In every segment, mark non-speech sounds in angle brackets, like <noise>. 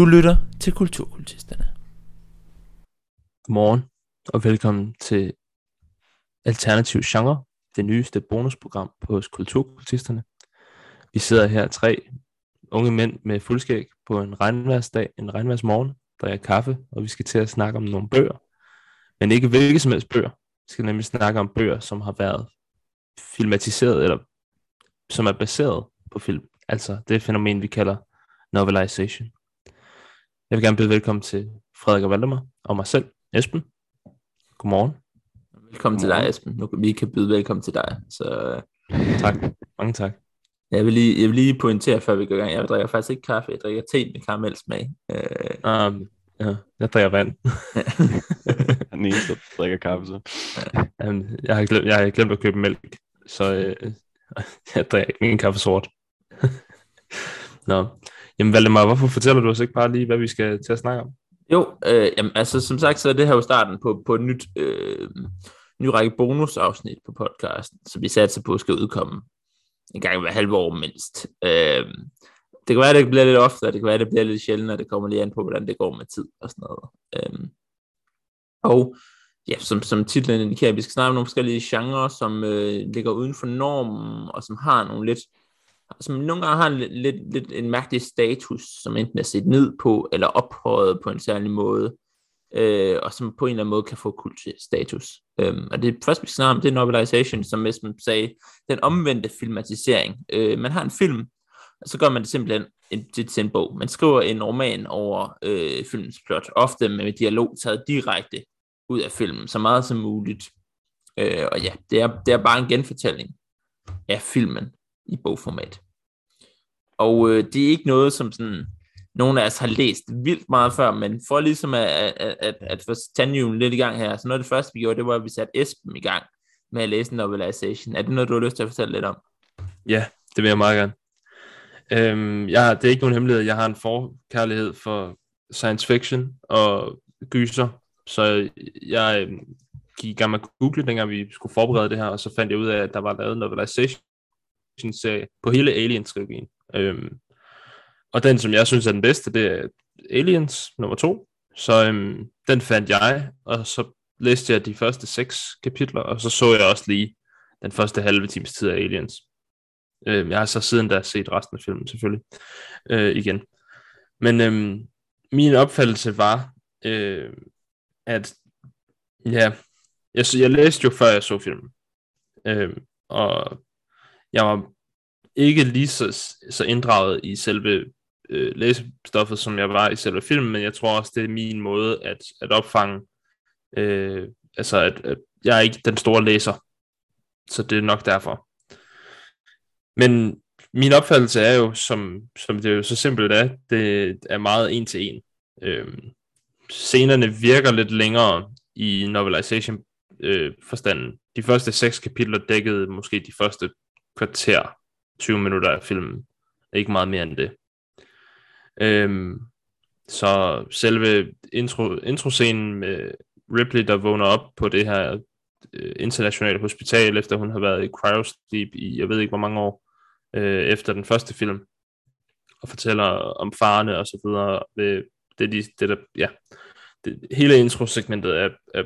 Du lytter til Kulturkultisterne. Godmorgen og velkommen til Alternativ Genre, det nyeste bonusprogram på hos Kulturkultisterne. Vi sidder her tre unge mænd med fuldskæg på en regnværsdag, en regnværsmorgen, drikker kaffe, og vi skal til at snakke om nogle bøger. Men ikke hvilke som helst bøger. Vi skal nemlig snakke om bøger, som har været filmatiseret, eller som er baseret på film. Altså det fænomen, vi kalder novelization. Jeg vil gerne byde velkommen til Frederik og Valdemar og mig selv, Esben. Godmorgen. Velkommen til dig, Esben. Nu kan vi kan byde velkommen til dig. Så Tak. Mange tak. jeg vil lige, jeg vil lige pointere, før vi går i gang. Jeg drikker faktisk ikke kaffe, jeg drikker te med karamelsmag. Øh, Um, ja, jeg drikker vand. <laughs> Han er den eneste, der drikker kaffe, så. Um, jeg, har glemt, jeg har glemt at købe mælk, så øh, <laughs> jeg drikker ikke min kaffe sort. <laughs> Nå. Jamen Valdemar, hvorfor fortæller du os ikke bare lige, hvad vi skal til at snakke om? jo, øh, jamen, altså som sagt, så er det her jo starten på, på et nyt, øh, ny række bonusafsnit på podcasten, som vi satser på, skal udkomme en gang hver halve år mindst. Øh, det kan være, at det bliver lidt oftere, det kan være, at det bliver lidt sjældent, og det kommer lige an på, hvordan det går med tid og sådan noget. Øh, og ja, som, som titlen indikerer, vi skal snakke om nogle forskellige genrer, som øh, ligger uden for normen, og som har nogle lidt, som nogle gange har en lidt, lidt, en mærkelig status, som enten er set ned på, eller ophøjet på en særlig måde, øh, og som på en eller anden måde kan få kultstatus. Øhm, og det første, vi skal snakke om, det er novelization, som Esben sagde, den omvendte filmatisering. Øh, man har en film, og så gør man det simpelthen en, til, til en bog. Man skriver en roman over øh, filmens plot, ofte med dialog taget direkte ud af filmen, så meget som muligt. Øh, og ja, det er, det er bare en genfortælling af filmen i bogformat. Og øh, det er ikke noget, som sådan, nogen af os har læst vildt meget før, men for ligesom at, at, at, at få tandhjulen lidt i gang her, så noget af det første, vi gjorde, det var, at vi satte Esben i gang med at læse novelization. Er det noget, du har lyst til at fortælle lidt om? Ja, det vil jeg meget gerne. Øhm, jeg har, det er ikke nogen hemmelighed, jeg har en forkærlighed for science fiction og gyser, så jeg øh, gik i gang med at google, dengang vi skulle forberede det her, og så fandt jeg ud af, at der var lavet en novelization-serie på hele Alien-trilogien. Øhm, og den, som jeg synes er den bedste, det er Aliens nummer to. Så øhm, den fandt jeg, og så læste jeg de første seks kapitler, og så så jeg også lige den første halve times tid af Aliens. Øh, jeg har så siden da set resten af filmen selvfølgelig øh, igen. Men øh, min opfattelse var, øh, at ja, jeg, jeg læste jo før jeg så filmen. Øh, og jeg var ikke lige så, så inddraget i selve øh, læsestoffet, som jeg var i selve filmen, men jeg tror også, det er min måde at, at opfange, øh, altså at, at jeg er ikke den store læser, så det er nok derfor. Men min opfattelse er jo, som, som det jo så simpelt er, det er meget en til en. Øhm, scenerne virker lidt længere i novelization øh, forstanden. De første seks kapitler dækkede måske de første kvarter, 20 minutter af filmen. Ikke meget mere end det. Øhm, så selve intro, introscenen med Ripley, der vågner op på det her øh, internationale hospital, efter hun har været i cryosleep i, jeg ved ikke hvor mange år, øh, efter den første film, og fortæller om farerne og så videre. Det, det, det, det der, ja, det, hele introsegmentet af, af,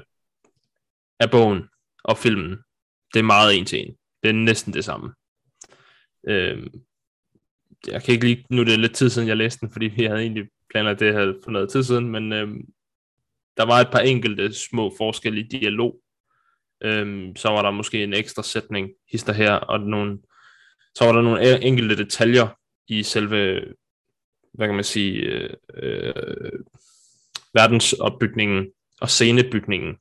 af bogen og filmen, det er meget en til en. Det er næsten det samme. Øh, jeg kan ikke lige, nu er det lidt tid siden, jeg læste den, fordi jeg havde egentlig planlagt det her for noget tid siden, men øh, der var et par enkelte små forskelle i dialog. Øh, så var der måske en ekstra sætning, hister her, og nogle, så var der nogle enkelte detaljer i selve, hvad kan man sige, øh, øh, verdensopbygningen og scenebygningen,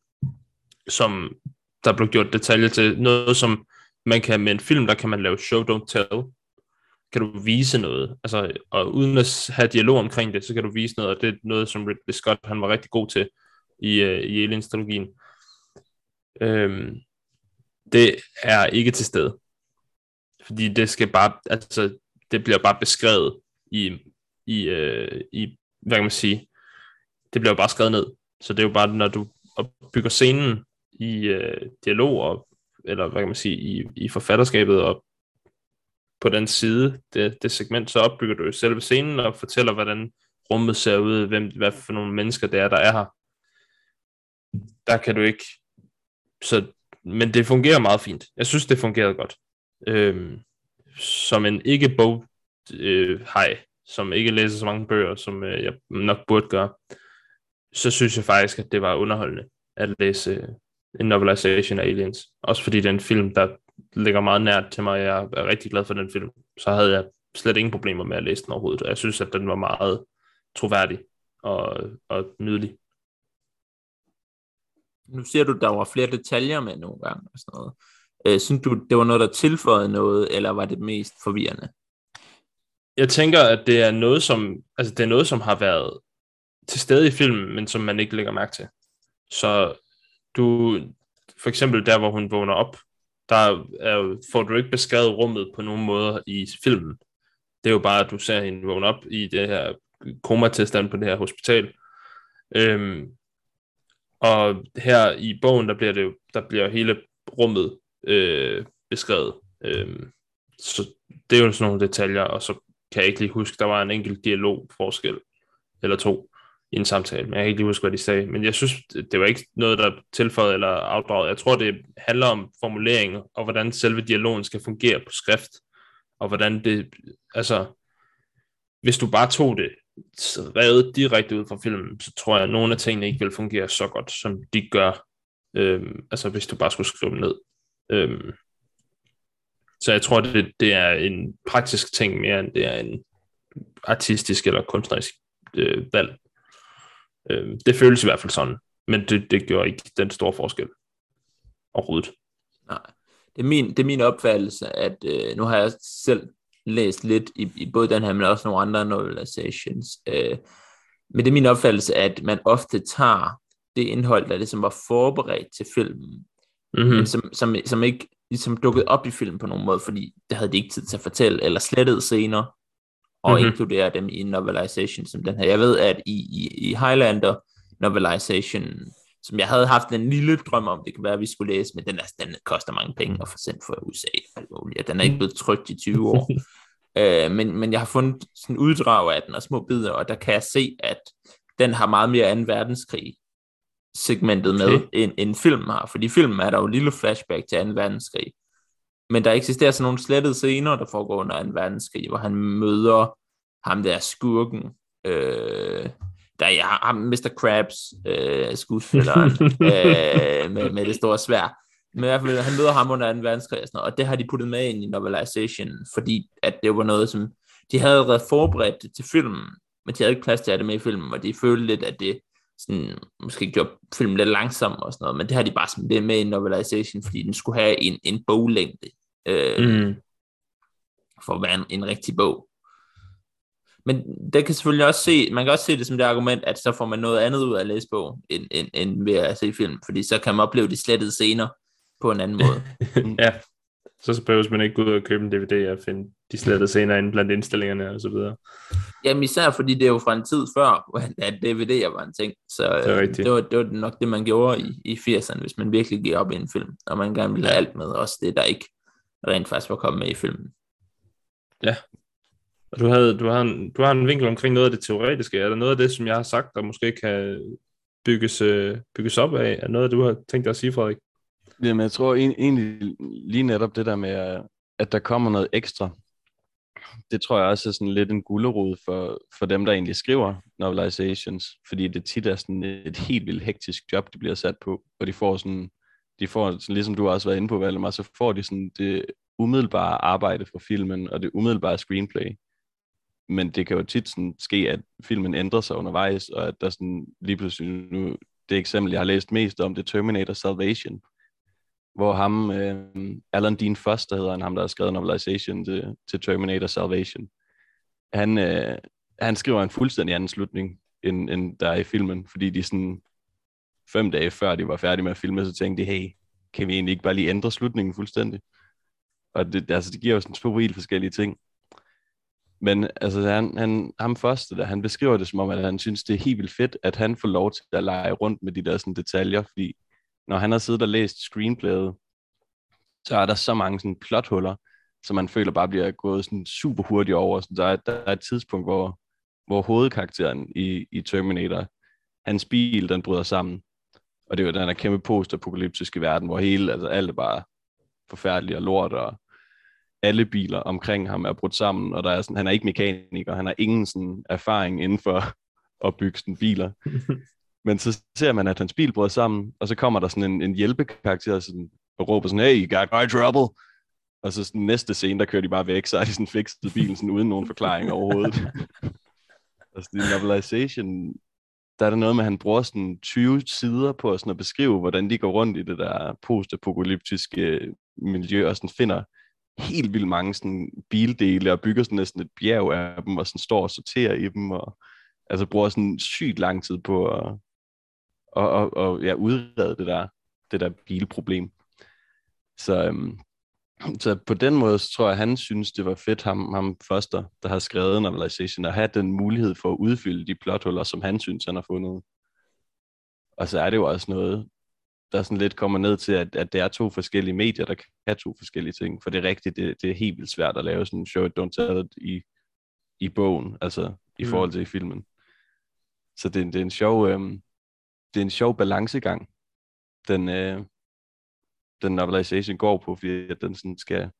som der blev gjort detaljer til. Noget, som man kan med en film, der kan man lave show, don't tell. Kan du vise noget, altså, og uden at have dialog omkring det, så kan du vise noget, og det er noget, som Ridley Scott, han var rigtig god til i, uh, i Aliens-trilogien. Øhm, det er ikke til stede. Fordi det skal bare, altså, det bliver bare beskrevet i, i, øh, i, hvad kan man sige, det bliver jo bare skrevet ned. Så det er jo bare, når du bygger scenen i øh, dialog, og, eller hvad kan man sige, i, i forfatterskabet, og på den side, det, det segment, så opbygger du jo selve scenen, og fortæller, hvordan rummet ser ud, hvem, hvad for nogle mennesker det er, der er her. Der kan du ikke... Så, men det fungerer meget fint. Jeg synes, det fungerede godt. Øhm, som en ikke-bog øh, hej, som ikke læser så mange bøger, som øh, jeg nok burde gøre, så synes jeg faktisk, at det var underholdende at læse en novelization af Aliens. Også fordi det er en film, der ligger meget nært til mig. Jeg er rigtig glad for den film. Så havde jeg slet ingen problemer med at læse den overhovedet. Og jeg synes, at den var meget troværdig og, og nydelig. Nu siger du, der var flere detaljer med nogle gange og sådan noget. Øh, synes du, det var noget, der tilføjede noget, eller var det mest forvirrende? Jeg tænker, at det er noget, som, altså det er noget, som har været til stede i filmen, men som man ikke lægger mærke til. Så du, for eksempel der, hvor hun vågner op, der er, får du ikke beskrevet rummet på nogen måder i filmen. Det er jo bare, at du ser hende vågne op i det her komatilstand på det her hospital. Øhm, og her i bogen, der bliver, det jo, der bliver hele rummet øh, beskrevet. Øhm, så det er jo sådan nogle detaljer, og så kan jeg ikke lige huske, der var en enkelt dialog forskel, eller to, i en samtale, men jeg kan ikke lige huske, hvad de sagde. Men jeg synes, det var ikke noget, der tilføjede eller afdraget. Jeg tror, det handler om formulering, og hvordan selve dialogen skal fungere på skrift, og hvordan det, altså, hvis du bare tog det revet direkte ud fra filmen, så tror jeg, at nogle af tingene ikke vil fungere så godt, som de gør, øhm, altså hvis du bare skulle skrive dem ned. Øhm, så jeg tror, det, det er en praktisk ting mere, end det er en artistisk eller kunstnerisk øh, valg. Øh, det føles i hvert fald sådan, men det, det gør ikke den store forskel overhovedet. Nej, det er min, det er min opfattelse, at øh, nu har jeg selv læst lidt i, i både den her, men også nogle andre novelizations. Øh, men det er min opfattelse, at man ofte tager det indhold, der ligesom var forberedt til filmen, mm-hmm. men som, som, som ikke ligesom dukket op i filmen på nogen måde, fordi det havde de ikke tid til at fortælle, eller slettet scener, og mm-hmm. inkludere dem i en novelization som den her. Jeg ved, at i, i, i Highlander novelization, som jeg havde haft en lille drøm om, det kan være, at vi skulle læse, men den, er, den koster mange penge at få sendt fra USA. Og den er ikke blevet trygt i 20 år. <laughs> øh, men, men jeg har fundet sådan uddrag af den og små bidder, og der kan jeg se, at den har meget mere 2. verdenskrig segmentet med, okay. end, end filmen har. Fordi filmen er der jo en lille flashback til 2. verdenskrig. Men der eksisterer sådan nogle slettede scener, der foregår under 2. verdenskrig, hvor han møder ham der skurken, øh, der er ham, Mr. Krabs, øh, skuespilleren, <laughs> øh, med, med det store svær. Men i hvert fald, han møder ham under 2. verdenskrig og sådan noget, og det har de puttet med ind i novelization, fordi at det var noget, som de havde allerede forberedt til filmen, men de havde ikke plads til at det med i filmen, og de følte lidt, at det sådan, måske gjorde filmen lidt langsom og sådan noget, men det har de bare smidt det med i novelization, fordi den skulle have en, en boglængde, øh, mm. for at være en, en rigtig bog. Men det kan selvfølgelig også se, man kan også se det som det argument, at så får man noget andet ud af at læse bog, end, end, end ved at se film, fordi så kan man opleve de slettede scener på en anden måde. <laughs> ja, så behøver man ikke gå ud og købe en DVD og finde de slettede scener inde blandt indstillingerne og så videre. Jamen især fordi det er jo fra en tid før, at DVD'er var en ting, så det, øh, det, var, det var nok det, man gjorde i, i 80'erne, hvis man virkelig gik op i en film, og man gerne ville have alt med, også det, der ikke rent faktisk var kommet med i filmen. Ja, og du, havde, du, har en, du har en vinkel omkring noget af det teoretiske. Er der noget af det, som jeg har sagt, der måske kan bygges, øh, bygges op af? Er noget, du har tænkt dig at sige, Frederik? Jamen, jeg tror egentlig lige netop det der med, at der kommer noget ekstra. Det tror jeg også er sådan lidt en gullerod for, for dem, der egentlig skriver novelizations, fordi det tit er sådan et helt vildt hektisk job, de bliver sat på, og de får sådan, de får, sådan, ligesom du også været inde på, Valdemar, så får de sådan det umiddelbare arbejde for filmen, og det umiddelbare screenplay. Men det kan jo tit sådan ske, at filmen ændrer sig undervejs, og at der sådan lige pludselig nu, det eksempel, jeg har læst mest om, det er Terminator Salvation, hvor ham, øh, Alan Dean Foster hedder han, ham der har skrevet novelization til, til Terminator Salvation, han, øh, han skriver en fuldstændig anden slutning, end, end der er i filmen, fordi de sådan fem dage før de var færdige med at filme, så tænkte de, hey, kan vi egentlig ikke bare lige ændre slutningen fuldstændig? Og det, altså, det giver jo sådan to helt forskellige ting. Men altså, han, han, ham første, der, han beskriver det som om, at han synes, det er helt vildt fedt, at han får lov til at lege rundt med de der sådan, detaljer, fordi når han har siddet og læst screenplayet, så er der så mange sådan, plothuller, som man føler bare bliver gået sådan super hurtigt over. Så der, er, der er et tidspunkt, hvor hvor hovedkarakteren i, i Terminator, hans bil, den bryder sammen. Og det er jo den her kæmpe post-apokalyptiske verden, hvor hele, altså alt er bare forfærdeligt og lort, og alle biler omkring ham er brudt sammen, og der er sådan, han er ikke mekaniker, han har ingen sådan erfaring inden for <laughs> at bygge sådan biler. <laughs> Men så ser man, at hans bil bryder sammen, og så kommer der sådan en, en hjælpekarakter sådan, og råber sådan, hey, you got my trouble. Og så sådan, næste scene, der kører de bare væk, så er de sådan fikset bilen sådan, uden nogen forklaring overhovedet. <laughs> altså, det novelization, der er der noget med, at han bruger sådan 20 sider på sådan at beskrive, hvordan de går rundt i det der postapokalyptiske øh, miljø, og sådan finder helt vildt mange sådan bildele, og bygger sådan næsten et bjerg af dem, og sådan står og sorterer i dem, og altså bruger sådan sygt lang tid på at og, og, og ja, udrede det der, det der bilproblem. Så, øhm, så på den måde, så tror jeg, han synes, det var fedt, ham, ham Foster, der har skrevet Novelization, at have den mulighed for at udfylde de plothuller, som han synes, han har fundet. Og så er det jo også noget, der sådan lidt kommer ned til, at, at det er to forskellige medier, der kan to forskellige ting. For det er rigtigt, det, det er helt vildt svært at lave sådan en show, don't tell it i, i bogen, altså i mm. forhold til i filmen. Så det, det er en sjov, øhm, det er en sjov balancegang, den, øh, den novelization går på, fordi at den sådan skal,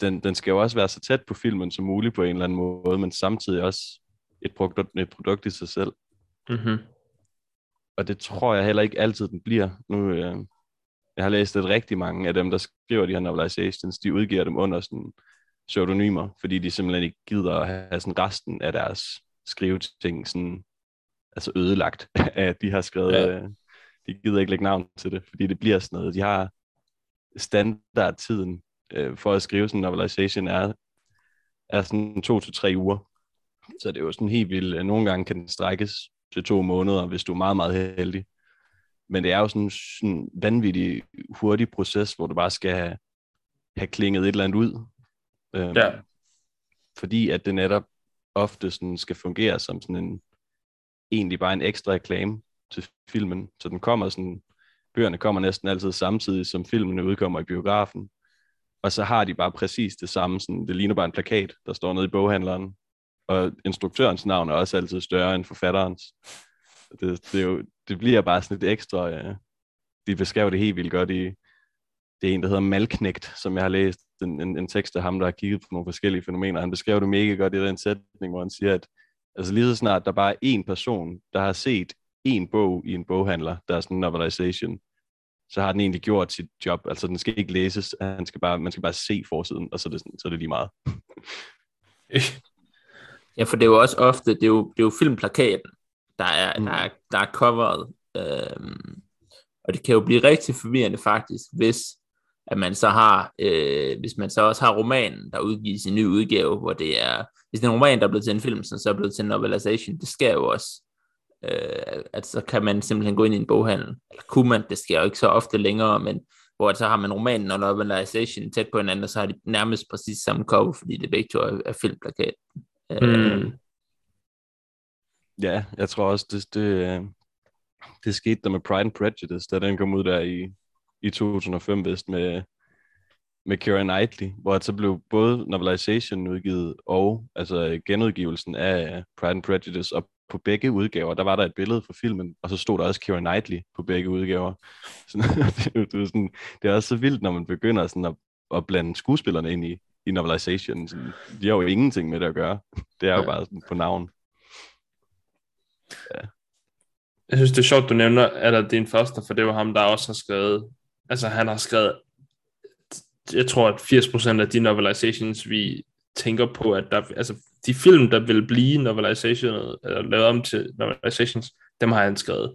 den, den skal jo også være så tæt på filmen som muligt på en eller anden måde, men samtidig også et produkt, et produkt i sig selv. Mm-hmm. Og det tror jeg heller ikke altid, den bliver. Nu, øh, jeg har læst, at rigtig mange af dem, der skriver de her novelizations, de udgiver dem under sådan pseudonymer, fordi de simpelthen ikke gider at have sådan resten af deres skriveting sådan, altså ødelagt <laughs> af, at de har skrevet, ja. Øh, de gider ikke lægge navn til det, fordi det bliver sådan noget. De har standardtiden øh, for at skrive sådan en novelization er, er sådan to til tre uger. Så det er jo sådan helt vildt. Nogle gange kan den strækkes til to måneder, hvis du er meget, meget heldig. Men det er jo sådan en vanvittig hurtig proces, hvor du bare skal have, have klinget et eller andet ud. Øhm, ja. Fordi at det netop ofte sådan skal fungere som sådan en, egentlig bare en ekstra reklame til filmen. Så den kommer sådan, bøgerne kommer næsten altid samtidig, som filmene udkommer i biografen. Og så har de bare præcis det samme, sådan, det ligner bare en plakat, der står nede i boghandleren. Og instruktørens navn er også altid større end forfatterens. Det, det, er jo, det bliver bare sådan lidt ekstra, ja, de beskriver det helt vildt godt i, det er en, der hedder Malknægt, som jeg har læst, en, en, en tekst af ham, der har kigget på nogle forskellige fænomener. Han beskrev det mega godt i den sætning, hvor han siger, at altså lige så snart der bare er én person, der har set en bog i en boghandler, der er sådan en novelization, så har den egentlig gjort sit job. Altså den skal ikke læses, han skal bare, man skal bare se forsiden, og så er det, sådan, så er det lige meget. <laughs> ja, for det er jo også ofte, det er jo, det er jo filmplakaten, der er, mm. der er, der er coveret. Øhm, og det kan jo blive rigtig forvirrende faktisk, hvis at man så har, øh, hvis man så også har romanen, der udgives i en ny udgave, hvor det er, hvis det er en roman, der er blevet til en film, så er blevet til en novelization, det sker jo også øh, at så kan man simpelthen gå ind i en boghandel, eller kunne man, det sker jo ikke så ofte længere, men hvor så har man romanen og novelization tæt på hinanden, og så har de nærmest præcis samme cover, fordi det begge to er, er filmplakat. Øh, mm. Ja, jeg tror også, det, det, det skete der med Pride and Prejudice, da den kom ud der i, i 2005 vist med, med Keira Knightley, hvor så blev både novelization udgivet og altså genudgivelsen af Pride and Prejudice og på begge udgaver, der var der et billede fra filmen, og så stod der også Keira Knightley på begge udgaver. <laughs> Så, det, det, er sådan, det er også så vildt, når man begynder sådan at, at blande skuespillerne ind i, i novelization. Sådan, de har jo ingenting med det at gøre. <laughs> Det er jo ja. bare sådan på navn. Ja. Jeg synes, det er sjovt, du nævner, at det din første, for det var ham, der også har skrevet, altså han har skrevet, jeg tror, at 80% af de novelizations, vi tænker på, at der, altså de film, der vil blive novelization, eller lavet om til novelizations, dem har han skrevet.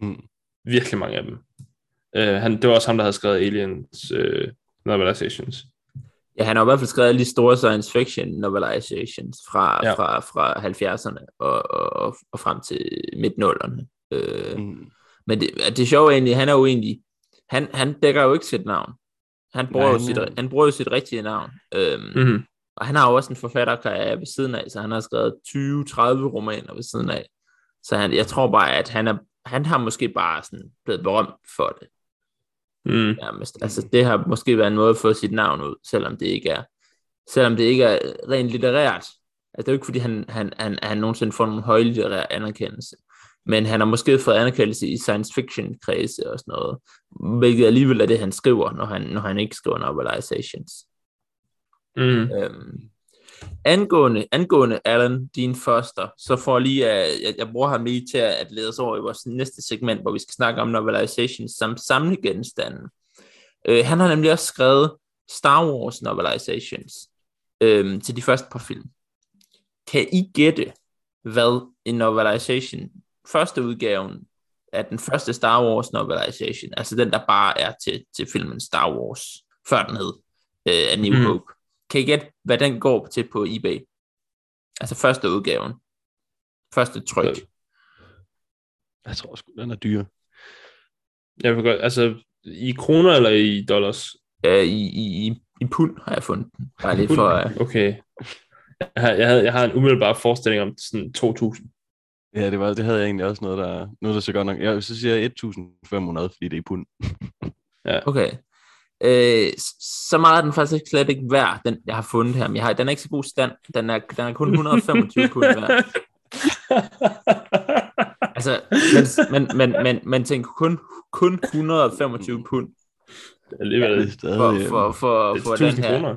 Mm. Virkelig mange af dem. Uh, han, det var også ham, der havde skrevet Aliens uh, novelizations. Ja, han har i hvert fald skrevet alle de store science fiction novelizations fra, ja. fra, fra 70'erne og, og, og frem til midt-nullerne. Uh, mm. Men det, det er sjovt egentlig, han er jo egentlig, han, han dækker jo ikke sit navn. Han bruger, Nej, jo sit, han bruger jo sit rigtige navn. Um, mm-hmm. Og han har jo også en forfatterkarriere ved siden af, så han har skrevet 20-30 romaner ved siden af. Så han, jeg tror bare, at han, er, han har måske bare sådan blevet berømt for det. Mm. Nærmest. Altså, det har måske været en måde at få sit navn ud, selvom det ikke er, selvom det ikke er rent litterært, det er jo ikke, fordi han, han, han, han nogensinde får nogen højlitterær anerkendelse. Men han har måske fået anerkendelse i science fiction kredse og sådan noget. Hvilket alligevel er det, han skriver, når han, når han ikke skriver novelizations. Mm. Øhm, angående, angående Alan Dean Foster, så får lige, uh, jeg, jeg bruger ham lige til at, at lede os over i vores næste segment, hvor vi skal snakke om novelizations som samlegenstande. Uh, han har nemlig også skrevet Star Wars novelizations uh, til de første par film. Kan I gætte, hvad en novelization, første udgaven af den første Star Wars novelization, altså den, der bare er til, til filmen Star Wars, før den hed uh, A New Mm. Hope. Kan I gætte, hvad den går til på eBay? Altså første udgaven. Første tryk. Øh. Jeg tror sgu, den er dyr. Jeg vil godt, altså, i kroner eller i dollars? Øh, i, i, i, I pund har jeg fundet den. Bare lige for... Uh, Okay. Jeg har, jeg, havde, jeg har en umiddelbar forestilling om sådan 2.000. Ja, det, var, det havde jeg egentlig også noget, der... Noget, der så godt nok... Jeg, så siger jeg 1.500, fordi det er i pund. okay. Øh, så meget er den faktisk slet ikke værd, den jeg har fundet her. Men jeg har, den er ikke så god stand. Den er, den er kun <laughs> 125 pund værd. Altså, men, men, men, men, men tænk kun, kun 125 pund Alligevel. Stadig... for, øh, for, for, for, er den 1000 her, kroner.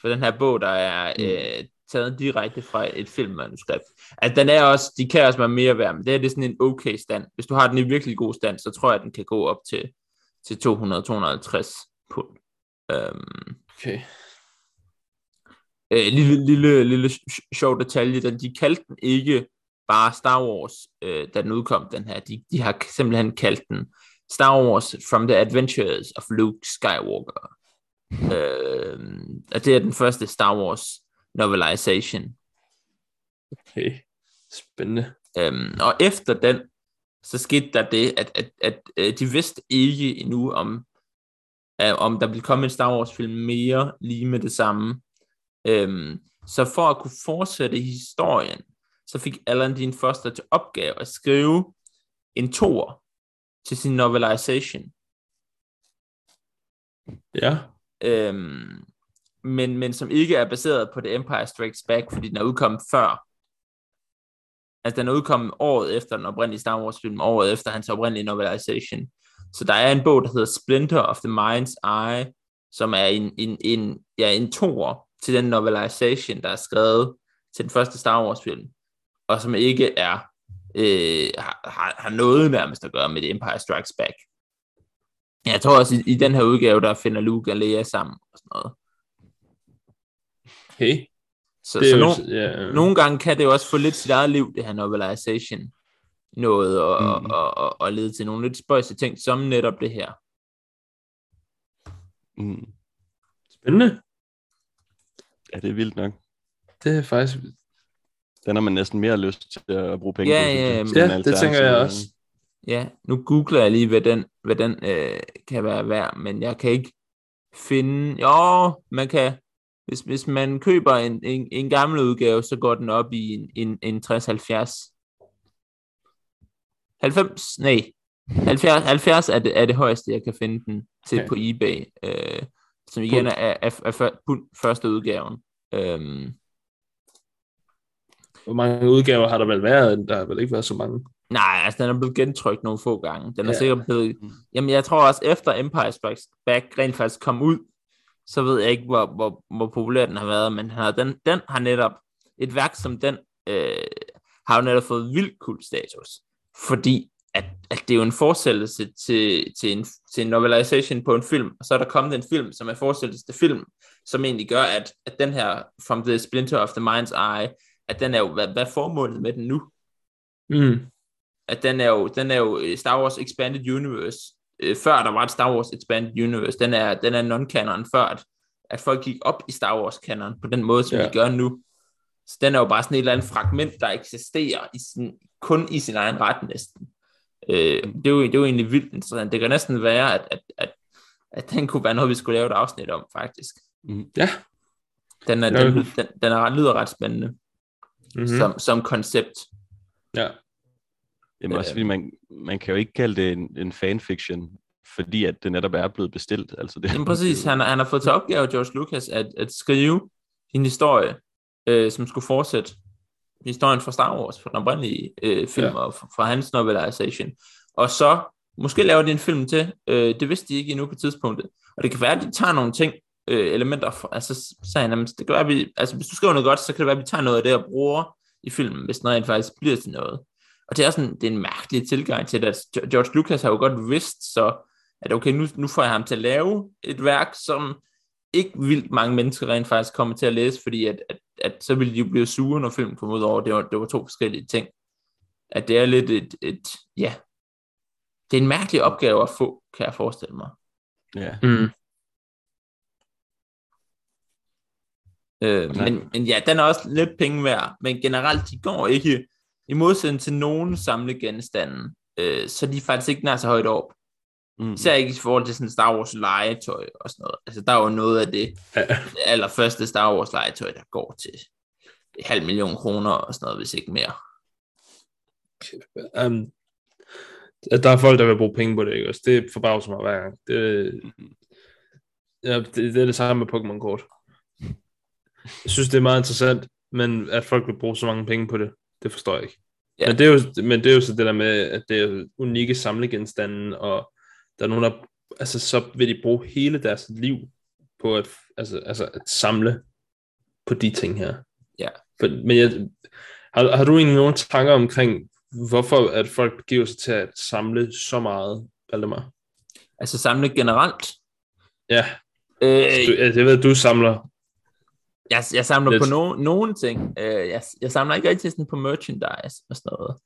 for den her bog, der er øh, taget direkte fra et filmmanuskript. Altså, den er også, de kan også være mere værd, men det er det er sådan en okay stand. Hvis du har den i virkelig god stand, så tror jeg, at den kan gå op til, til 200-250 pund. Øhm, Okay. øh, lille, lille, lille sj- sjov detalje, den, de kaldte den ikke bare Star Wars, øh, da den udkom, den her. De, de har simpelthen kaldt den Star Wars From the Adventures of Luke Skywalker. Øh, og det er den første Star Wars novelization. okay. Spændende. Øhm, og efter den, så skete der det, at, at, at, at de vidste ikke endnu, om, øh, om der ville komme en Star Wars film mere lige med det samme. Øhm, så for at kunne fortsætte historien, så fik Alan Dean Foster til opgave at skrive en toer til sin novelization. Ja. Øhm, men, men som ikke er baseret på The Empire Strikes Back, fordi den er udkommet før. Altså den er udkommet året efter den oprindelige Star Wars film, året efter hans oprindelige novelization. Så der er en bog, der hedder Splinter of the Mind's Eye, som er en, en, en, ja, en toer til den novelization, der er skrevet til den første Star Wars film, og som ikke er øh, har, har, noget nærmest at gøre med The Empire Strikes Back. Jeg tror også, i, i den her udgave, der finder Luke og Leia sammen og sådan noget. Okay. Så, Det så jo, no, ja, nogle gange kan det jo også få lidt sit eget liv, det her novelization. Noget og, mm. Og, og, og lede til nogle lidt spøjse ting, som netop det her. Mm. spændende. Ja, det er vildt nok. Det er faktisk... Den har man næsten mere lyst til at bruge penge Ja, på. ja, ja, ja, det tænker jeg også. Ja, nu googler jeg lige, hvad den, hvad den øh, kan være værd, men jeg kan ikke finde... Jo, man kan... Hvis, hvis man køber en, en, en gammel udgave, så går den op i en, en, en 60-70. 90? Nej. 70, 70 er, det, er det højeste, jeg kan finde den til Okay. på eBay. Øh, som igen er, er, er, er pund første udgaven. Øhm, Hvor mange udgaver har der vel været? Der har vel ikke været så mange. Nej, altså den er blevet gentrykt nogle få gange. Den er Ja. sikkert blevet... Mm. Jamen jeg tror også, efter Empire Strikes Back rent faktisk kom ud, så ved jeg ikke, hvor, hvor, hvor populær den har været, men den har, den, den har netop... Et værk som den øh, har jo netop fået vildt kult status. Fordi at, at det er jo en fortsættelse til, til, en, til en novelization på en film, og så er der kommet en film, som er fortsættelse til film, som egentlig gør, at, at den her From the Splinter of the Mind's Eye, at den er jo, hvad, hvad er formålet med den nu? Mm. at den er jo, den er jo øh, Star Wars Expanded Universe, øh, før der var et Star Wars Expanded Universe, den er, den er non-canon, før at, at folk gik op i Star Wars canon på den måde, som ja. de gør nu. Så den er jo bare sådan et eller andet fragment, der eksisterer i sin, kun i sin egen ret næsten. Øh, det, er jo, det er jo egentlig vildt interessant. Det kan næsten være, at, at, at, at den kunne være noget, vi skulle lave et afsnit om, faktisk. Ja. Den, er, Ja. den, den, den er, ret- lyder ret spændende Mm-hmm. mm. som, som koncept. Ja. Jamen også Øh. fordi man, man kan jo ikke kalde det en, en fanfiction, fordi at det netop er blevet bestilt. Altså det, Jamen præcis, han, han har fået til opgave, George Lucas, at, at skrive en historie, øh, som skulle fortsætte historien fra Star Wars, fra den oprindelige øh, film, Ja. og fra, fra hans novelisation. Og så måske laver de en film til, øh, det vidste de ikke endnu på tidspunktet. Og det kan være, at de tager nogle ting, øh, elementer, fra, altså så sagde han, "Jamen, det kan være, at vi, altså hvis du skriver noget godt, så kan det være, at vi tager noget af det og bruger i filmen, hvis noget rent faktisk bliver til noget. Og det er sådan, det er en mærkelig tilgang til det, at George Lucas har jo godt vidst, så at okay, nu, nu får jeg ham til at lave et værk, som ikke vildt mange mennesker rent faktisk kommer til at læse, fordi at, at, at så ville de jo blive sure, når filmen kom ud over, det var, det var to forskellige ting. At det er lidt et, et, ja, det er en mærkelig opgave at få, kan jeg forestille mig. Ja. Mm. Øh, men, men ja, den er også lidt penge værd, men generelt, de går ikke, i modsætning til nogen samlegenstande, øh, så er de faktisk ikke nær så højt op. Mm. Især ikke i forhold til sådan Star Wars legetøj og sådan noget. Altså, der er jo noget af det Ja. allerførste Star Wars legetøj, der går til halv million kroner og sådan noget, hvis ikke mere. Um, at der er folk, der vil bruge penge på det, ikke også? Det forbavser mig hver gang. Det, ja, det, det er det samme med Pokémon-kort. Jeg synes, det er meget interessant, men at folk vil bruge så mange penge på det, det forstår jeg ikke. Ja. Men, det er jo, men det er jo så det der med, at det er unikke samlegenstande, og der er nogen, der altså, så vil de bruge hele deres liv på at, altså, altså, at samle på de ting her. Ja. For, men jeg, har, har du egentlig nogle tanker omkring, hvorfor at folk giver sig til at samle så meget, Valdemar? Altså samle generelt. Ja, Øh, du, jeg ved, du samler. jeg, jeg samler Lidt. på no, nogle ting. Øh, jeg, jeg samler ikke rigtig sådan på merchandise og sådan noget.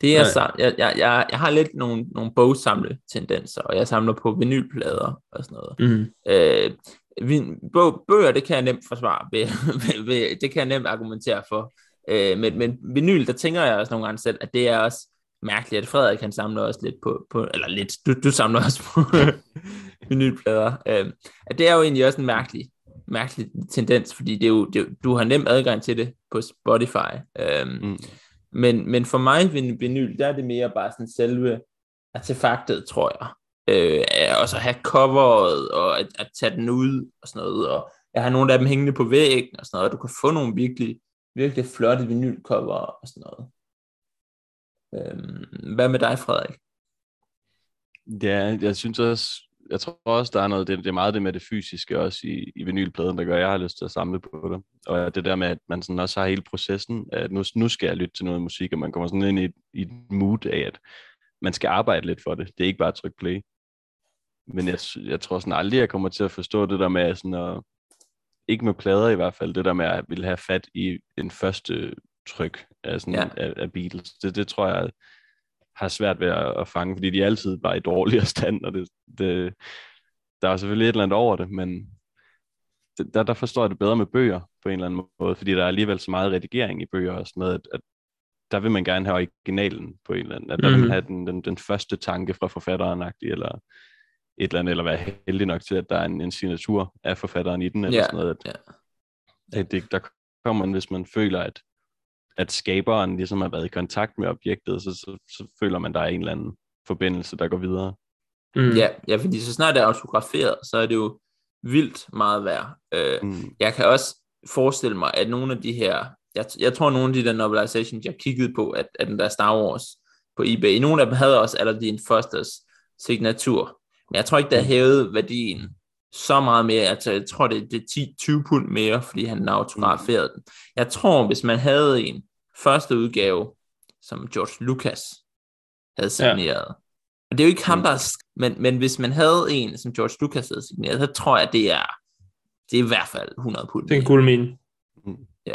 Det er, sam, jeg, jeg, jeg, jeg har lidt nogle, nogle bogsamle-tendenser, og jeg samler på vinylplader og sådan noget. Mm. Øh, vin, bog, bøger, det kan jeg nemt forsvare. Ved, <laughs> ved, ved, det kan jeg nemt argumentere for. Øh, men, men vinyl, der tænker jeg også nogle gange selv, at det er også mærkeligt, at Frederik han samler også lidt på, på eller lidt, du, du samler også på <laughs> vinylplader. Øh, at det er jo egentlig også en mærkelig, mærkelig tendens, fordi det er jo, det du har nem adgang til det på Spotify. Øh, Mm men, men for mig, vin- vinyl, der er det mere bare sådan selve artefaktet, tror jeg. Øh, og så have coveret, og at, at tage den ud, og sådan noget. Og jeg har nogle af dem hængende på væggen, og sådan noget. Og du kan få nogle virkelig, virkelig flotte vinylcover, og sådan noget. Øhm, hvad med dig, Frederik? Ja, jeg synes også, jeg tror også, der er noget, det, det er meget det med det fysiske også i, i vinylpladen, der gør, at jeg har lyst til at samle på det. Og det der med, at man sådan også har hele processen, at nu, nu skal jeg lytte til noget musik, og man kommer sådan ind i et, i et mood af, at man skal arbejde lidt for det. Det er ikke bare at trykke play. Men jeg, jeg tror sådan aldrig, jeg kommer til at forstå det der med sådan at, ikke med plader i hvert fald, det der med at ville have fat i en første tryk af, sådan, ja. af, af Beatles. Det, det tror jeg har svært ved at, at fange, fordi de altid bare i dårligere stand, og det, det, der er selvfølgelig et eller andet over det, men det, der, der forstår jeg det bedre med bøger på en eller anden måde, fordi der er alligevel så meget redigering i bøger også med, at, at der vil man gerne have originalen på en eller anden, at der mm. vil Mhm. man have den, den, den første tanke fra forfatteren, eller et eller andet, eller være heldig nok til, at der er en, en signatur af forfatteren i den, eller Ja, sådan noget, at, ja. at det, der kommer man, hvis man føler, at, at skaberen ligesom har været i kontakt med objektet, så, så, så føler man, der er en eller anden forbindelse, der går videre. Mm. Ja, ja, fordi så snart det er autograferet, så er det jo vildt meget værd. Øh, Mm. jeg kan også forestille mig, at nogle af de her, jeg, jeg tror nogle af de der novelizations, jeg kiggede på, at, at den der Star Wars på eBay, nogle af dem havde også Aladdin Fosters signatur, men jeg tror ikke, der hævede værdien så meget mere. Altså, jeg tror, det, det er 10-20 pund mere, fordi han autograferet den. Jeg tror, hvis man havde en første udgave, som George Lucas havde signeret, ja. og det er jo ikke ham, Mm. der er men, men hvis man havde en, som George Lucas havde signeret, så tror jeg, det er, det er i hvert fald 100 pund Det er en mere. cool mine. Ja.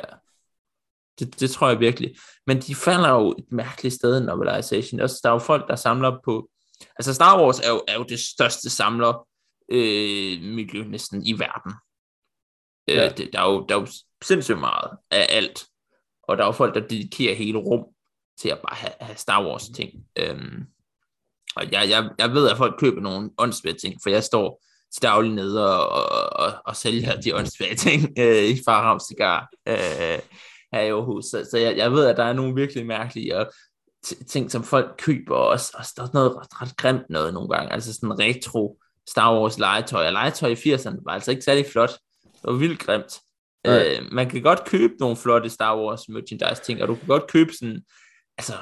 Det, det tror jeg virkelig. Men de falder jo et mærkeligt sted i novelization. Også, der er jo folk, der samler på... Altså Star Wars er jo, er jo det største samler øh, miljø næsten i verden. Øh, Ja. det, der, er jo, der er jo sindssygt meget af alt. Og der er jo folk, der dedikerer hele rum til at bare have, have Star Wars ting. Øhm, og jeg, jeg, jeg ved, at folk køber nogle åndssvage ting, for jeg står til daglig nede og, og, og, og sælger de åndssvage ting øh, i Farhav Cigar øh, her i Aarhus. Så, så jeg, jeg ved, at der er nogle virkelig mærkelige og ting, som folk køber, og, og der er noget ret, ret grimt noget nogle gange. Altså sådan retro Star Wars legetøj. Og legetøj i 80'erne var altså ikke særlig flot. Det var vildt grimt. Øh, man kan godt købe nogle flotte Star Wars merchandise ting, og du kan godt købe sådan, altså,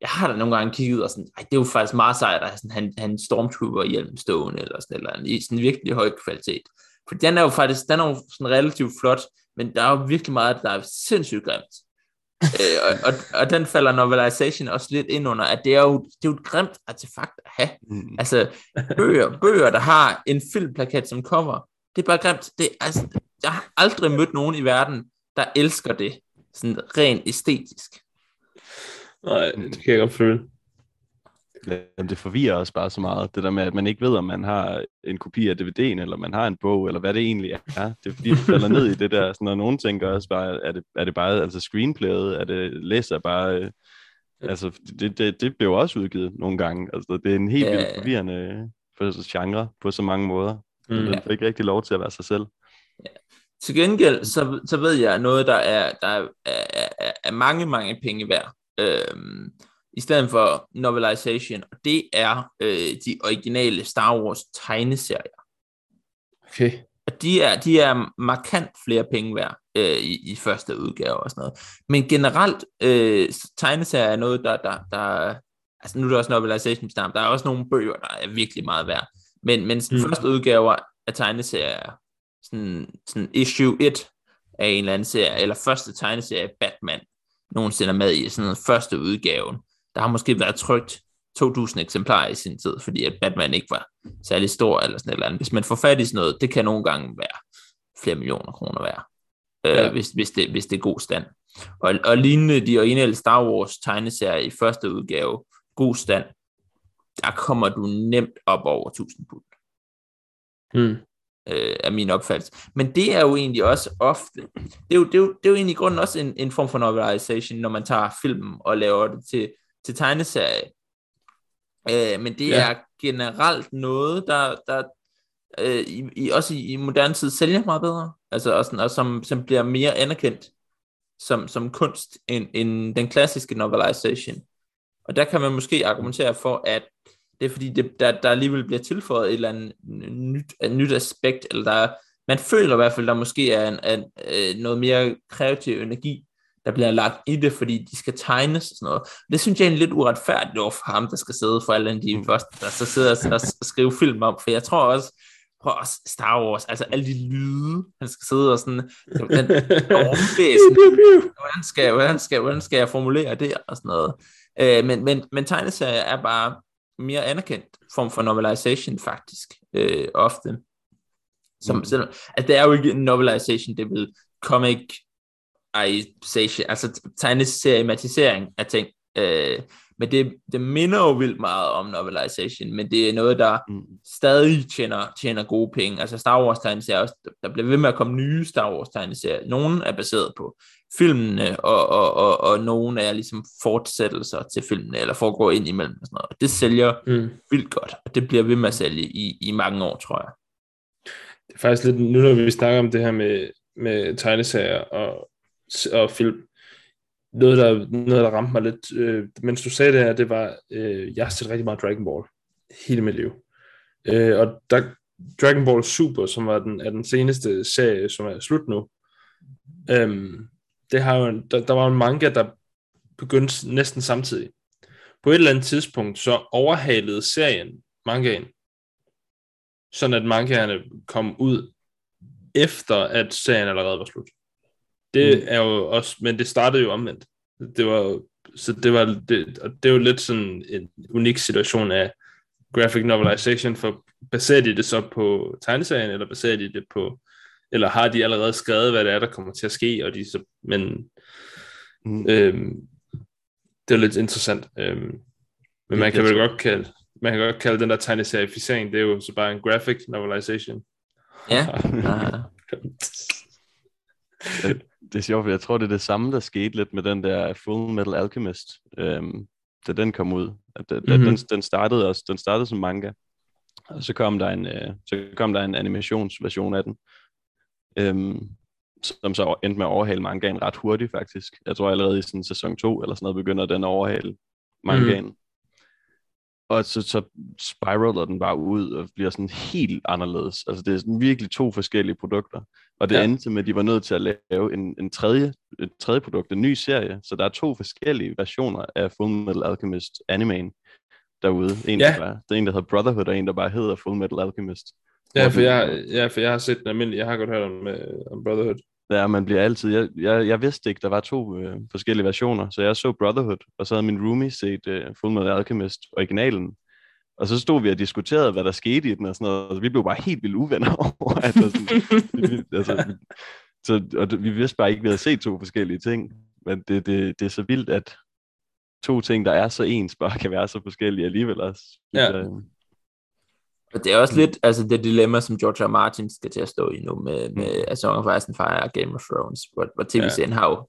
jeg har da nogle gange kigget og sådan, ej, det er jo faktisk meget sejt at have sådan, han, han stormtrooper hjelm stående, eller sådan, eller i sådan virkelig høj kvalitet. For den er jo faktisk, den er jo sådan relativt flot, men der er jo virkelig meget, der er sindssygt grimt. Øh, og, og, og, den falder novelization også lidt ind under, at det er jo, det er jo et grimt artefakt at have. Mm. Altså, bøger, bøger, der har en filmplakat som cover, det er bare grimt. Det, altså, jeg har aldrig mødt nogen i verden, der elsker det, sådan rent æstetisk. Nej, det kan jeg godt føle. Det forvirrer os bare så meget, det der med, at man ikke ved, om man har en kopi af DVD'en, eller man har en bog, eller hvad det egentlig er. Det er fordi, det falder ned i det der, sådan, når nogen tænker også bare, er det, er det bare altså screenplayet, er det læser bare, øh, altså det, det, det blev også udgivet nogle gange, altså det er en helt Ja, vildt ja. forvirrende for genre på så mange måder. Mm. Den får ikke rigtig lov til at være sig selv. Til gengæld, så, så ved jeg noget, der er, der er, er, er, er mange, mange penge værd. Øhm, I stedet for novelization, og det er øh, de originale Star Wars tegneserier. Okay. Og de er, de er markant flere penge værd øh, i, i første udgave og sådan noget. Men generelt, øh, tegneserier er noget, der, der, der altså nu er der også novelization der er også nogle bøger, der er virkelig meget værd. Men, men mm. første udgaver af tegneserier, sådan, sådan issue 1 af en eller anden serie, eller første tegneserie Batman, nogensinde er med i sådan noget første udgaven. Der har måske været trygt 2.000 eksemplarer i sin tid, fordi at Batman ikke var særlig stor eller sådan et eller andet. Hvis man får fat i sådan noget, det kan nogle gange være flere millioner kroner værd, øh, Ja. hvis, hvis, det, hvis det er god stand. Og, og lignende de originale Star Wars tegneserier i første udgave, god stand, der kommer du nemt op over 1000 pund Mm. øh, er min opfattelse. Men det er jo egentlig også ofte, det er jo, det er jo, det er jo egentlig i grunden også en, en form for novelization, når man tager filmen og laver det til, til tegneserie. Øh, men det Ja. er generelt noget, der, der øh, i, i, også i, i moderne tid sælger meget bedre, altså, og, sådan, og som, som bliver mere anerkendt som, som kunst end, end den klassiske novelization. Og der kan man måske argumentere for, at det er fordi, det, der, der alligevel bliver tilføjet et eller andet nyt, et nyt aspekt, eller der er, man føler i hvert fald, der måske er en, en, øh, noget mere kreativ energi, der bliver lagt i det, fordi de skal tegnes og sådan noget. Det synes jeg er lidt uretfærdigt over for ham, der skal sidde for alle de første, der så sidder og, og skrive film om, for jeg tror også, prøv også Star Wars, altså alle de lyde, han skal sidde og sådan, den <laughs> ormvæsen, hvordan skal, hvordan, skal, hvordan skal jeg formulere det, og sådan noget. Øh, men, men, men tegneserier er bare mere anerkendt form for novelization faktisk, øh, ofte. Som, Mm. mm. selvom, altså det er jo ikke en novelization, det vil comic altså tegneseriematisering af ting. Øh, men det, det minder jo vildt meget om novelization, men det er noget, der Mm. stadig tjener, tjener gode penge. Altså Star Wars tegneserier også, der bliver ved med at komme nye Star Wars tegneserier. Nogle er baseret på filmene, og, og, og, og nogle er ligesom fortsættelser til filmene, eller foregår ind imellem og sådan noget. Det sælger Mm. vildt godt, og det bliver ved med at sælge i, i mange år, tror jeg. Det er faktisk lidt, nu når vi snakker om det her med, med tegneserier og, og film, noget der, noget, der ramte mig lidt, øh, mens du sagde det her, det var, øh, jeg har set rigtig meget Dragon Ball hele mit liv. Øh, og der, Dragon Ball Super, som var den, er den seneste serie, som er slut nu, øhm, det har jo en, der, der var en manga, der begyndte næsten samtidig. På et eller andet tidspunkt, så overhalede serien mangaen, sådan at mangaerne kom ud efter, at serien allerede var slut. Det Mm. er jo også, men det startede jo omvendt. Det var så det var, det, og det er jo lidt sådan en unik situation af graphic novelization, for baserer de det så på tegneserien, eller baserer de det på, eller har de allerede skrevet, hvad det er, der kommer til at ske, og de så, men Mm. øhm, det er lidt interessant. Øhm, men Det- man kan vel godt kalde, man kan godt kalde den der tegneserificering, det er jo så bare en graphic novelization. Ja, <laughs> ja. <laughs> Det er sjovt, for jeg tror, det er det samme, der skete lidt med den der Full Metal Alchemist, øhm, da den kom ud. At, at, Mhm. den, den, startede også, den startede som manga, og så kom der en, øh, så kom der en animationsversion af den, øhm, som så endte med at overhale mangaen ret hurtigt faktisk. Jeg tror allerede i sådan sæson 2 eller sådan noget begynder den at overhale mangaen. Mm. Og så, så spiraler den bare ud og bliver sådan helt anderledes. Altså det er sådan virkelig to forskellige produkter. Og det Ja. endte med, at de var nødt til at lave en, en tredje, et tredje produkt, en ny serie. Så der er to forskellige versioner af Full Metal Alchemist animen derude. En, Ja. der bare, der er en, der hedder Brotherhood, og en, der bare hedder Full Metal Alchemist. Ja, for jeg, ja, for jeg har set den almindelige. Jeg har godt hørt om, øh, om Brotherhood. Ja, man bliver altid... Jeg, jeg, jeg vidste ikke, der var to øh, forskellige versioner, så jeg så Brotherhood, og så havde min roomie set øh, Full Metal Alchemist, originalen. Og så stod vi og diskuterede, hvad der skete i den og sådan noget, og vi blev bare helt vildt uvenner <laughs> over, at der sådan, altså, så, og vi vidste bare ikke, at vi havde set to forskellige ting. Men det, det, det er så vildt, at to ting, der er så ens, bare kan være så forskellige alligevel også. Ja. Øh, Og det er også lidt altså det dilemma, som George R. Martin skal til at stå i nu med, med A Song of Ice and Fire og Game of Thrones, hvor, hvor tv-serien har jo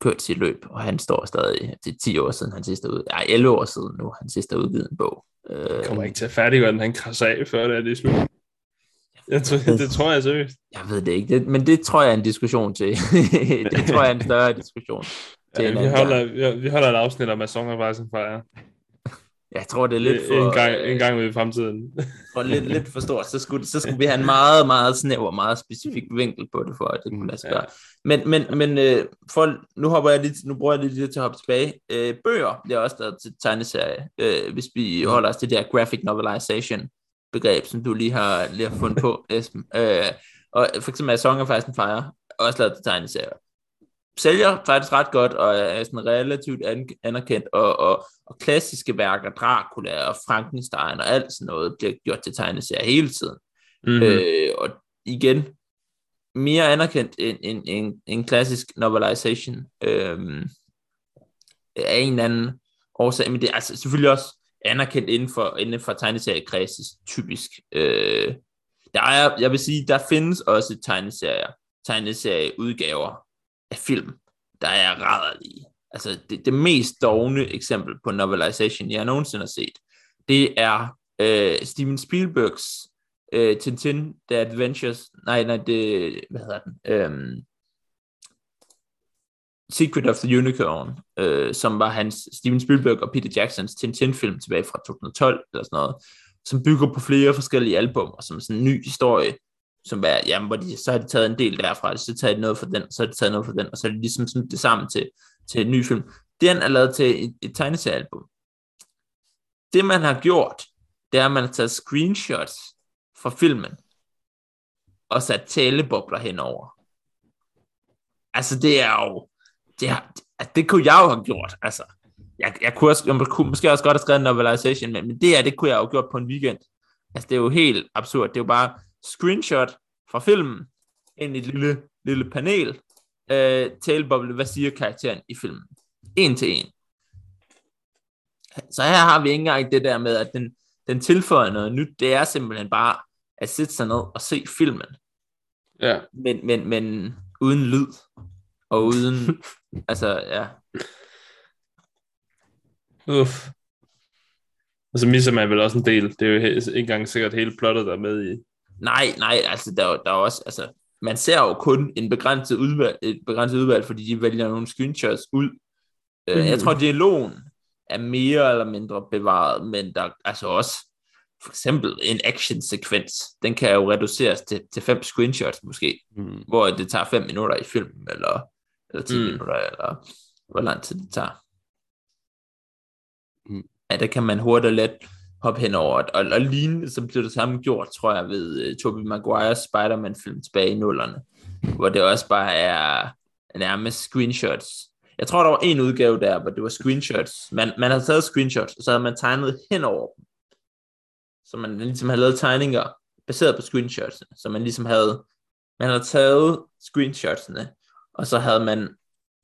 kørt sit løb, og han står stadig, det er 10 år siden, han sidst er ud, ja, 11 år siden nu, han sidst er udgivet en bog. Øh, Jeg kommer ikke til at færdiggøre den, han krasser af, før det er det slut. Jeg tror, det tror jeg seriøst. Jeg ved det ikke, det, men det tror jeg er en diskussion til. <laughs> det tror jeg er en større diskussion. <laughs> Til Ja, vi, holder, vi, vi holder et afsnit om A Song of Ice and Fire. Jeg tror, det er lidt for, en, gang, en gang i fremtiden. <laughs> for lidt, lidt for stort. Så skulle, så skulle vi have en meget, meget snæver, meget specifik vinkel på det, for at det kunne lade sig gøre. Men, men, men øh, for, nu, hopper jeg lige, nu bruger jeg lige lidt til at hoppe tilbage. Øh, bøger bliver også lavet til tegneserie, øh, hvis vi holder os til det der graphic novelization begreb, som du lige har, lige har fundet på, Esben. Øh, og for eksempel er Song of Ice and Fire også lavet til tegneserier. Sælger faktisk ret godt, og er sådan relativt an- anerkendt, og, og, og klassiske værker, Dracula og Frankenstein og alt sådan noget, bliver gjort til tegneserier hele tiden. Mm-hmm. Mm. Øh, og igen, mere anerkendt end en, en, en klassisk novelization øh, af en eller anden årsag, men det er altså selvfølgelig også anerkendt inden for, inden for tegneseriekredses typisk. Øh, der er, jeg vil sige, der findes også tegneserier, tegneserieudgaver af film, der er rædderlige. Altså det, det mest dogne eksempel på novelization, jeg nogensinde har set, det er øh, Steven Spielbergs øh, Tintin, The Adventures, nej, nej, det, hvad hedder den? Øhm, Secret of the Unicorn, øh, som var hans Steven Spielberg og Peter Jacksons Tintin-film tilbage fra 2012, eller sådan noget, som bygger på flere forskellige album, og som er sådan en ny historie, som er, jamen, hvor de, så har de taget en del derfra, så har de noget fra den, så har de taget noget fra den, og så er det ligesom sådan det sammen til, til en ny film. Den er lavet til et, et tegneseriealbum. Det man har gjort, det er, at man har taget screenshots fra filmen, og sat talebobler henover. Altså, det er jo, det, er, det, det kunne jeg jo have gjort, altså. Jeg, jeg, kunne også, jeg kunne måske også godt have skrevet en novelization, men, men det her, det kunne jeg jo have gjort på en weekend. Altså, det er jo helt absurd. Det er jo bare screenshot fra filmen, ind i et lille, lille panel, øh, taleboble, hvad siger karakteren i filmen? En til en. Så her har vi ikke engang det der med, at den, den tilføjer noget nyt. Det er simpelthen bare at sætte sig ned og se filmen, Ja. men, men, men uden lyd. Og uden, <laughs> altså, ja. Uff. Og så misser man vel også en del. Det er jo ikke engang sikkert hele plottet, der er med i. Nej, nej, altså, der, er der er også, altså, man ser jo kun en begrænset udvalg, et begrænset udvalg, fordi de vælger nogle screenshots ud. Mm. Jeg tror, dialogen er mere eller mindre bevaret, men der er altså også, for eksempel en action-sekvens, den kan jo reduceres til, til fem screenshots måske, mm. hvor det tager 5 minutter i filmen, eller, eller 10 mm. Minutter, eller hvor lang tid det tager. Mm. Ja, der kan man hurtigt let hoppe henover, og, og lignende, så blev det samme gjort, tror jeg, ved uh, Tobey Maguires Spider-Man-film tilbage i nullerne, hvor det også bare er nærmest screenshots. Jeg tror, der var en udgave der, hvor det var screenshots. Man, man havde taget screenshots, og så havde man tegnet henover dem. Så man ligesom havde lavet tegninger baseret på screenshots, så man ligesom havde man havde taget screenshotsene, og så havde man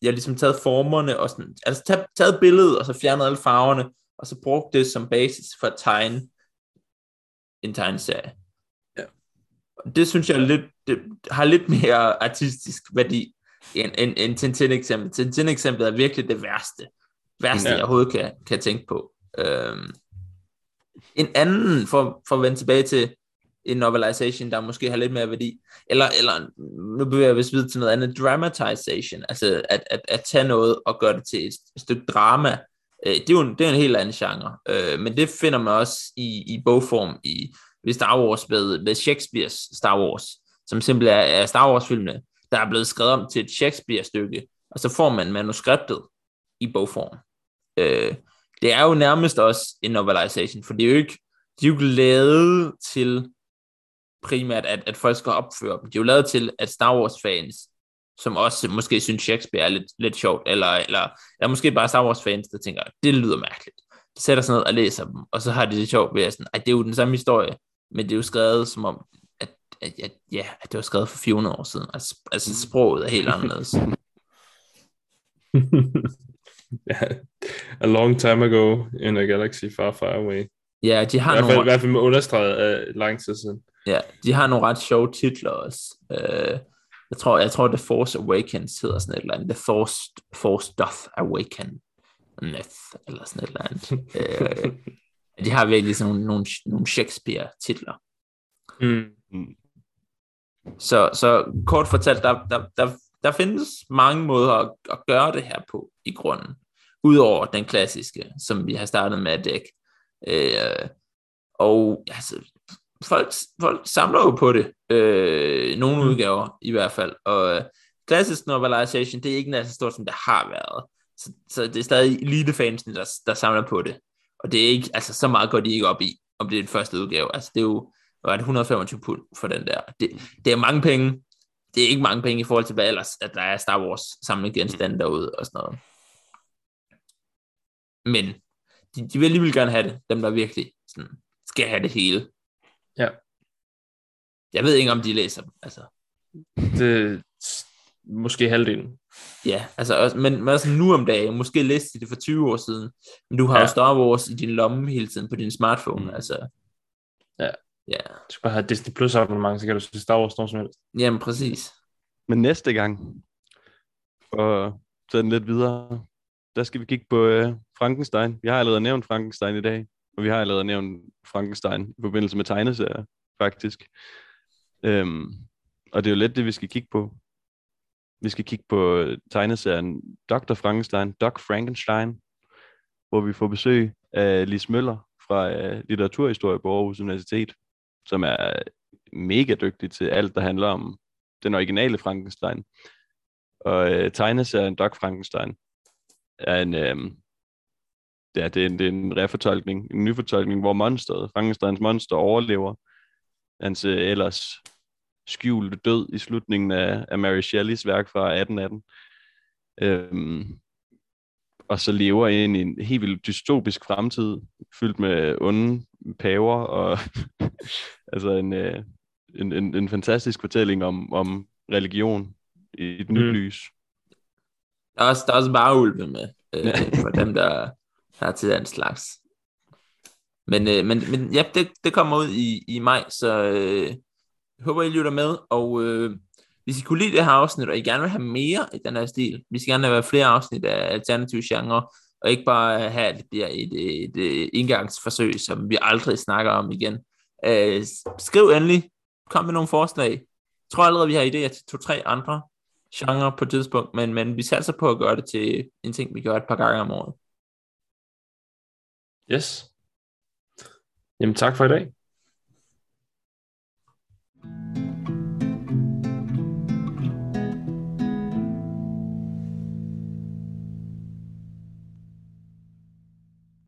ja, ligesom taget formerne, og sådan, altså taget, taget billedet, og så fjernet alle farverne, og så brugt det som basis for at tegne en tegneserie. Ja. Det synes jeg lidt, det har lidt mere artistisk værdi, end, end, end Tintin-eksemplet. Tintin-eksemplet er virkelig det værste, værste Ja. jeg overhovedet kan, kan tænke på. Øhm, en anden, for, for at vende tilbage til en novelization, der måske har lidt mere værdi, eller, eller nu bevæger jeg vist videre til noget andet, dramatization, altså at, at, at tage noget og gøre det til et stykke drama, Øh, det, er jo en, det er en helt anden genre, øh, men det finder man også i, i bogform i ved Star Wars med, med Shakespeares Star Wars, som simpelthen er, er Star Wars-filmene, der er blevet skrevet om til et Shakespeare-stykke, og så får man manuskriptet i bogform. Øh, det er jo nærmest også en novelization, for det er jo ikke, de er jo ikke lavet til primært, at, at folk skal opføre dem. De er jo lavet til, at Star Wars-fans, som også måske synes Shakespeare er lidt, lidt sjovt, eller, eller, eller måske bare Star Wars-fans, der tænker, det lyder mærkeligt. De sætter sig ned og læser dem, og så har de det sjovt ved at sådan, at det er jo den samme historie, men det er jo skrevet som om, at, at, at, ja, at det var skrevet for 400 år siden. Altså, altså sproget er helt anderledes. <laughs> yeah. A long time ago in a galaxy far, far away. Ja, de har I fald, i nogle, hvert fald med understreget af lang tid siden. ja, de har nogle ret sjove titler også. Uh, jeg tror, jeg tror, The Force Awakens hedder sådan et eller andet. The Force, Force Doth Awaken. Neth, eller sådan et eller andet. uh, <laughs> de har virkelig sådan nogle, nogle, nogle Shakespeare-titler. Mm. Så, så kort fortalt, der, der, der, der findes mange måder at, at gøre det her på i grunden. Udover den klassiske, som vi har startet med at dække. Øh, og altså, folk, folk samler jo på det. Øh, nogle Mm. udgaver i hvert fald. Og øh, klassisk novelization, det er ikke nær så stort, som det har været. Så, så det er stadig elitefansene, der, der samler på det. Og det er ikke, altså så meget går de ikke op i, om det er den første udgave. Altså det er jo, det 125 pund for den der. Det, det er mange penge. Det er ikke mange penge i forhold til, hvad ellers, at der er Star Wars samlet genstande derude og sådan noget. Men de, de vil alligevel gerne have det, dem der virkelig sådan, skal have det hele. Ja. Jeg ved ikke, om de læser dem. Altså, Det, måske halvdelen. ja, altså, også, men, men altså nu om dagen, måske læste de det for 20 år siden, men du har ja. Jo Star Wars i din lomme hele tiden på din smartphone. Mm. Altså, Ja. Ja, Du skal bare have Disney Plus abonnement, så kan du se Star Wars når som helst. jamen præcis. Men næste gang, at tage den lidt videre, der skal vi kigge på uh, Frankenstein. Vi har allerede nævnt Frankenstein i dag, og vi har allerede nævnt Frankenstein i forbindelse med tegneserier, faktisk. Øhm, og det er jo lidt det, vi skal kigge på. Vi skal kigge på øh, tegneserien Dr. Frankenstein, Doc Frankenstein, hvor vi får besøg af Lis Møller fra øh, litteraturhistorie på Aarhus Universitet, som er mega dygtig til alt, der handler om den originale Frankenstein. Og øh, tegneserien Doc Frankenstein er en, øh, ja, det er en, det er en refortolkning, en nyfortolkning, hvor monsteret, Frankensteins monster overlever hans øh, ellers skjulte død i slutningen af, af Mary Shelleys værk fra 1818. Øhm, og så lever ind i en helt vildt dystopisk fremtid, fyldt med onde paver, og <laughs> altså en, øh, en, en, en fantastisk fortælling om, om religion i et nyt Mm. lys. Der er også, der er også bare ulve med, øh, for dem, der, der er til den slags. Men, øh, men, men ja, det, det kommer ud i, i maj, så øh, håber, I lytter med, og øh, hvis I kunne lide det her afsnit, og I gerne vil have mere i den her stil, vi skal gerne have flere afsnit af alternative genre, og ikke bare have, at det bliver et, et, et indgangsforsøg, som vi aldrig snakker om igen. Øh, skriv endelig, kom med nogle forslag. Jeg tror allerede, vi har idéer til to-tre andre genre på et tidspunkt, men, men vi satser på at gøre det til en ting, vi gør et par gange om året. Yes. Jamen tak for i dag.